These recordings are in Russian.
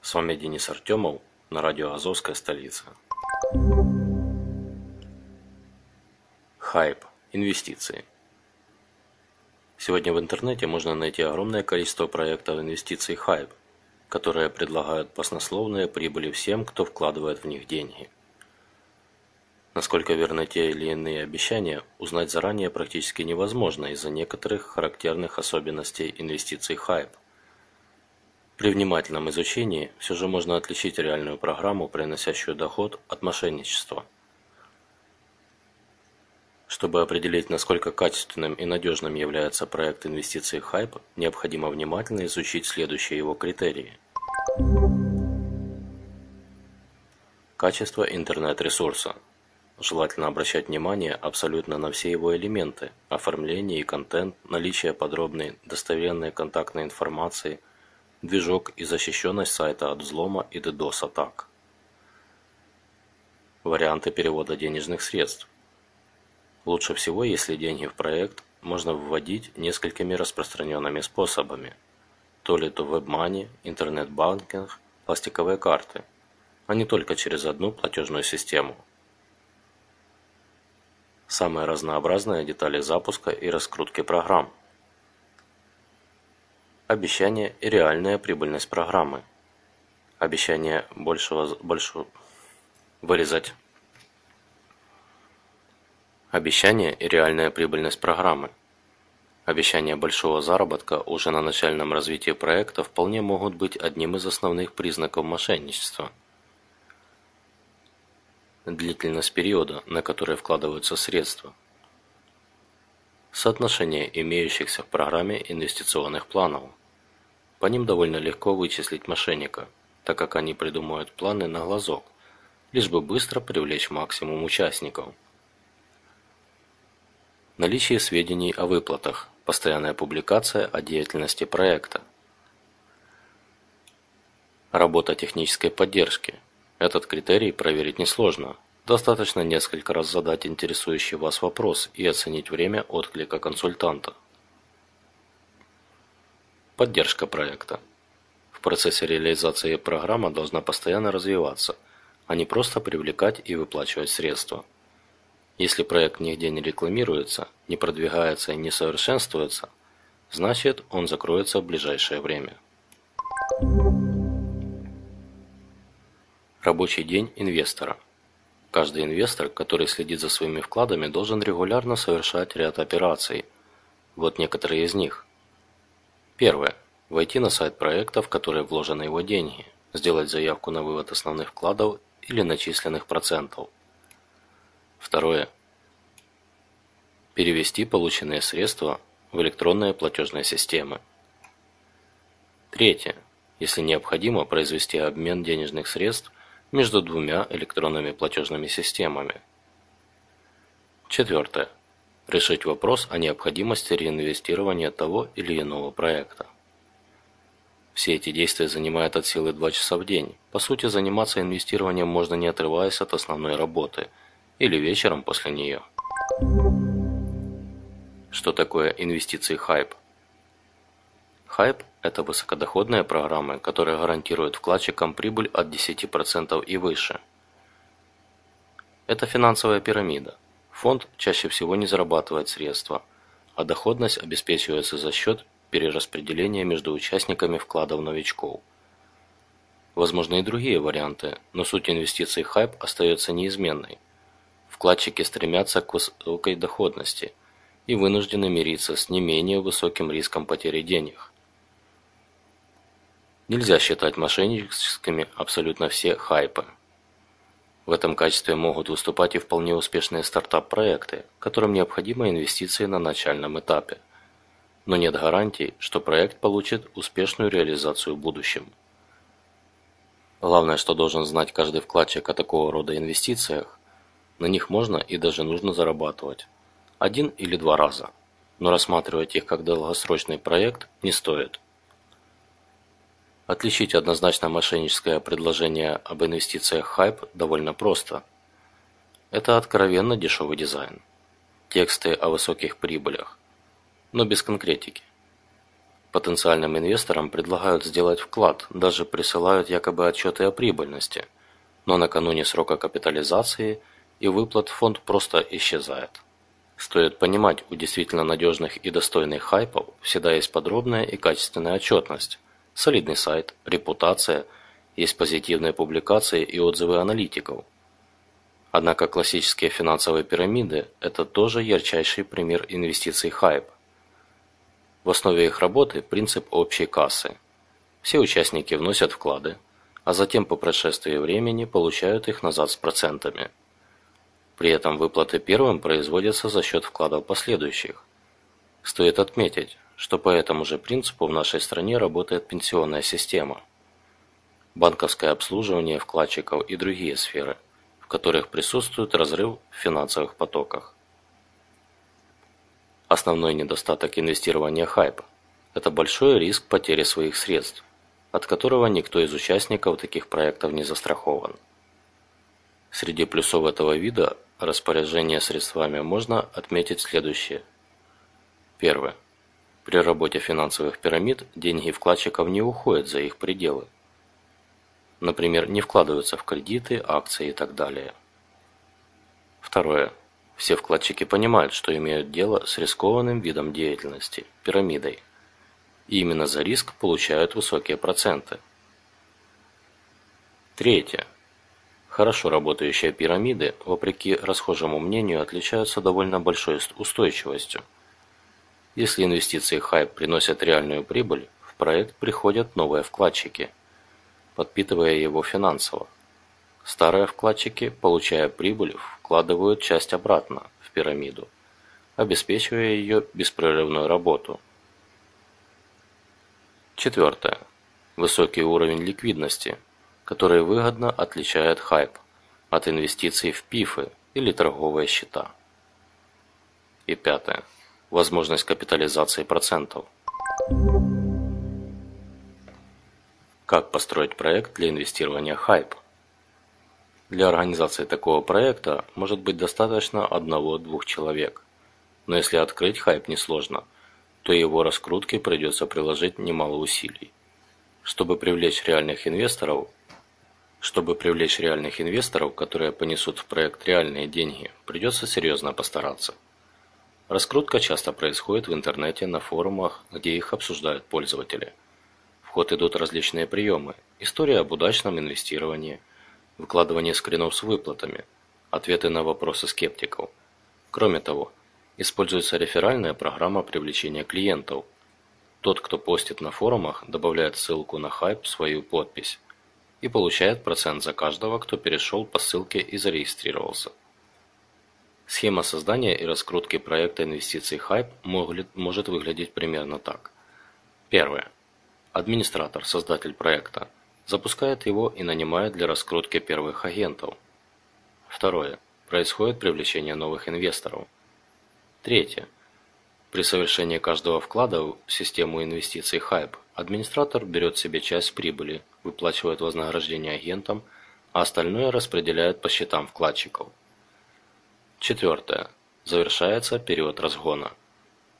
С вами Денис Артемов на радио «Азовская столица». Хайп. Инвестиции. Сегодня в интернете можно найти огромное количество проектов инвестиций Хайп, которые предлагают баснословные прибыли всем, кто вкладывает в них деньги. Насколько верны те или иные обещания, узнать заранее практически невозможно из-за некоторых характерных особенностей инвестиций Хайп – при внимательном изучении все же можно отличить реальную программу, приносящую доход, от мошенничества. Чтобы определить, насколько качественным и надежным является проект инвестиций Hype, необходимо внимательно изучить следующие его критерии. Качество интернет-ресурса. Желательно обращать внимание абсолютно на все его элементы – оформление и контент, наличие подробной достоверной контактной информации – движок и защищенность сайта от взлома и DDoS атак. Варианты перевода денежных средств. Лучше всего, если деньги в проект можно вводить несколькими распространенными способами. То ли то WebMoney, интернет-банкинг, пластиковые карты, а не только через одну платежную систему. Самые разнообразные детали запуска и раскрутки программ – Обещание и реальная прибыльность программы. Обещание большего, большего вырезать. Обещание и реальная прибыльность программы. Обещания большого заработка уже на начальном развитии проекта вполне могут быть одним из основных признаков мошенничества. Длительность периода, на который вкладываются средства. Соотношение имеющихся в программе инвестиционных планов. По ним довольно легко вычислить мошенника, так как они придумывают планы на глазок, лишь бы быстро привлечь максимум участников. Наличие сведений о выплатах, постоянная публикация о деятельности проекта. Работа технической поддержки. Этот критерий проверить несложно. Достаточно несколько раз задать интересующий вас вопрос и оценить время отклика консультанта. Поддержка проекта. В процессе реализации программа должна постоянно развиваться, а не просто привлекать и выплачивать средства. Если проект нигде не рекламируется, не продвигается и не совершенствуется, значит он закроется в ближайшее время. Рабочий день инвестора. Каждый инвестор, который следит за своими вкладами, должен регулярно совершать ряд операций. Вот некоторые из них. Первое. Войти на сайт проекта, в который вложены его деньги, сделать заявку на вывод основных вкладов или начисленных процентов. Второе. Перевести полученные средства в электронные платежные системы. Третье. Если необходимо, произвести обмен денежных средств между двумя электронными платежными системами. Четвертое решить вопрос о необходимости реинвестирования того или иного проекта. Все эти действия занимают от силы 2 часа в день. По сути, заниматься инвестированием можно не отрываясь от основной работы или вечером после нее. Что такое инвестиции хайп? Хайп – это высокодоходная программа, которая гарантирует вкладчикам прибыль от 10% и выше. Это финансовая пирамида – Фонд чаще всего не зарабатывает средства, а доходность обеспечивается за счет перераспределения между участниками вкладов новичков. Возможны и другие варианты, но суть инвестиций хайп остается неизменной. Вкладчики стремятся к высокой доходности и вынуждены мириться с не менее высоким риском потери денег. Нельзя считать мошенническими абсолютно все хайпы. В этом качестве могут выступать и вполне успешные стартап-проекты, которым необходимы инвестиции на начальном этапе. Но нет гарантий, что проект получит успешную реализацию в будущем. Главное, что должен знать каждый вкладчик о такого рода инвестициях, на них можно и даже нужно зарабатывать. Один или два раза. Но рассматривать их как долгосрочный проект не стоит. Отличить однозначно мошенническое предложение об инвестициях хайп довольно просто. Это откровенно дешевый дизайн. Тексты о высоких прибылях, но без конкретики. Потенциальным инвесторам предлагают сделать вклад, даже присылают якобы отчеты о прибыльности, но накануне срока капитализации и выплат фонд просто исчезает. Стоит понимать, у действительно надежных и достойных хайпов всегда есть подробная и качественная отчетность, солидный сайт, репутация, есть позитивные публикации и отзывы аналитиков. Однако классические финансовые пирамиды – это тоже ярчайший пример инвестиций хайп. В основе их работы принцип общей кассы. Все участники вносят вклады, а затем по прошествии времени получают их назад с процентами. При этом выплаты первым производятся за счет вкладов последующих. Стоит отметить, что по этому же принципу в нашей стране работает пенсионная система, банковское обслуживание вкладчиков и другие сферы, в которых присутствует разрыв в финансовых потоках. Основной недостаток инвестирования хайпа – это большой риск потери своих средств, от которого никто из участников таких проектов не застрахован. Среди плюсов этого вида распоряжения средствами можно отметить следующее. Первое. При работе финансовых пирамид деньги вкладчиков не уходят за их пределы. Например, не вкладываются в кредиты, акции и так далее. Второе. Все вкладчики понимают, что имеют дело с рискованным видом деятельности – пирамидой. И именно за риск получают высокие проценты. Третье. Хорошо работающие пирамиды, вопреки расхожему мнению, отличаются довольно большой устойчивостью. Если инвестиции хайп приносят реальную прибыль, в проект приходят новые вкладчики, подпитывая его финансово. Старые вкладчики, получая прибыль, вкладывают часть обратно в пирамиду, обеспечивая ее беспрерывную работу. Четвертое. Высокий уровень ликвидности, который выгодно отличает хайп от инвестиций в пифы или торговые счета. И пятое. Возможность капитализации процентов. Как построить проект для инвестирования хайп? Для организации такого проекта может быть достаточно одного-двух человек. Но если открыть хайп несложно, то его раскрутке придется приложить немало усилий. Чтобы привлечь реальных инвесторов, чтобы привлечь реальных инвесторов, которые понесут в проект реальные деньги, придется серьезно постараться. Раскрутка часто происходит в интернете, на форумах, где их обсуждают пользователи. В ход идут различные приемы. История об удачном инвестировании – выкладывание скринов с выплатами, ответы на вопросы скептиков. Кроме того, используется реферальная программа привлечения клиентов. Тот, кто постит на форумах, добавляет ссылку на хайп в свою подпись и получает процент за каждого, кто перешел по ссылке и зарегистрировался. Схема создания и раскрутки проекта инвестиций Hype может выглядеть примерно так. Первое. Администратор, создатель проекта, запускает его и нанимает для раскрутки первых агентов. Второе. Происходит привлечение новых инвесторов. Третье. При совершении каждого вклада в систему инвестиций Hype администратор берет себе часть прибыли, выплачивает вознаграждение агентам, а остальное распределяет по счетам вкладчиков. Четвертое. Завершается период разгона.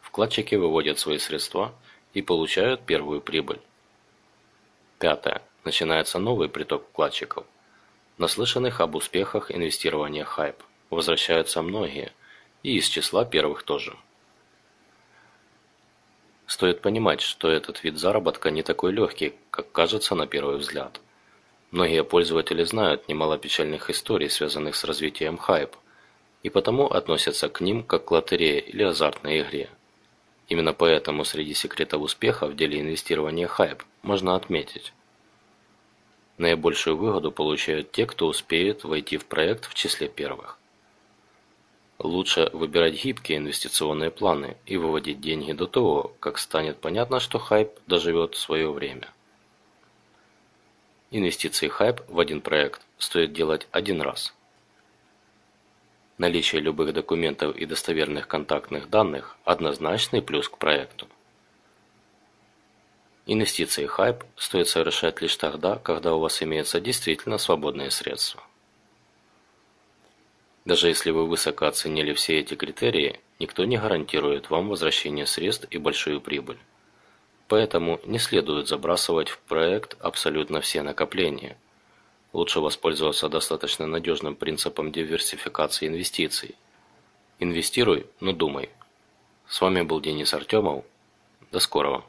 Вкладчики выводят свои средства и получают первую прибыль. Пятое начинается новый приток вкладчиков. Наслышанных об успехах инвестирования хайп возвращаются многие, и из числа первых тоже. Стоит понимать, что этот вид заработка не такой легкий, как кажется на первый взгляд. Многие пользователи знают немало печальных историй, связанных с развитием хайп, и потому относятся к ним как к лотерее или азартной игре. Именно поэтому среди секретов успеха в деле инвестирования хайп можно отметить. Наибольшую выгоду получают те, кто успеет войти в проект в числе первых. Лучше выбирать гибкие инвестиционные планы и выводить деньги до того, как станет понятно, что хайп доживет свое время. Инвестиции хайп в один проект стоит делать один раз. Наличие любых документов и достоверных контактных данных – однозначный плюс к проекту. Инвестиции хайп стоит совершать лишь тогда, когда у вас имеются действительно свободные средства. Даже если вы высоко оценили все эти критерии, никто не гарантирует вам возвращение средств и большую прибыль. Поэтому не следует забрасывать в проект абсолютно все накопления. Лучше воспользоваться достаточно надежным принципом диверсификации инвестиций. Инвестируй, но думай. С вами был Денис Артемов. До скорого.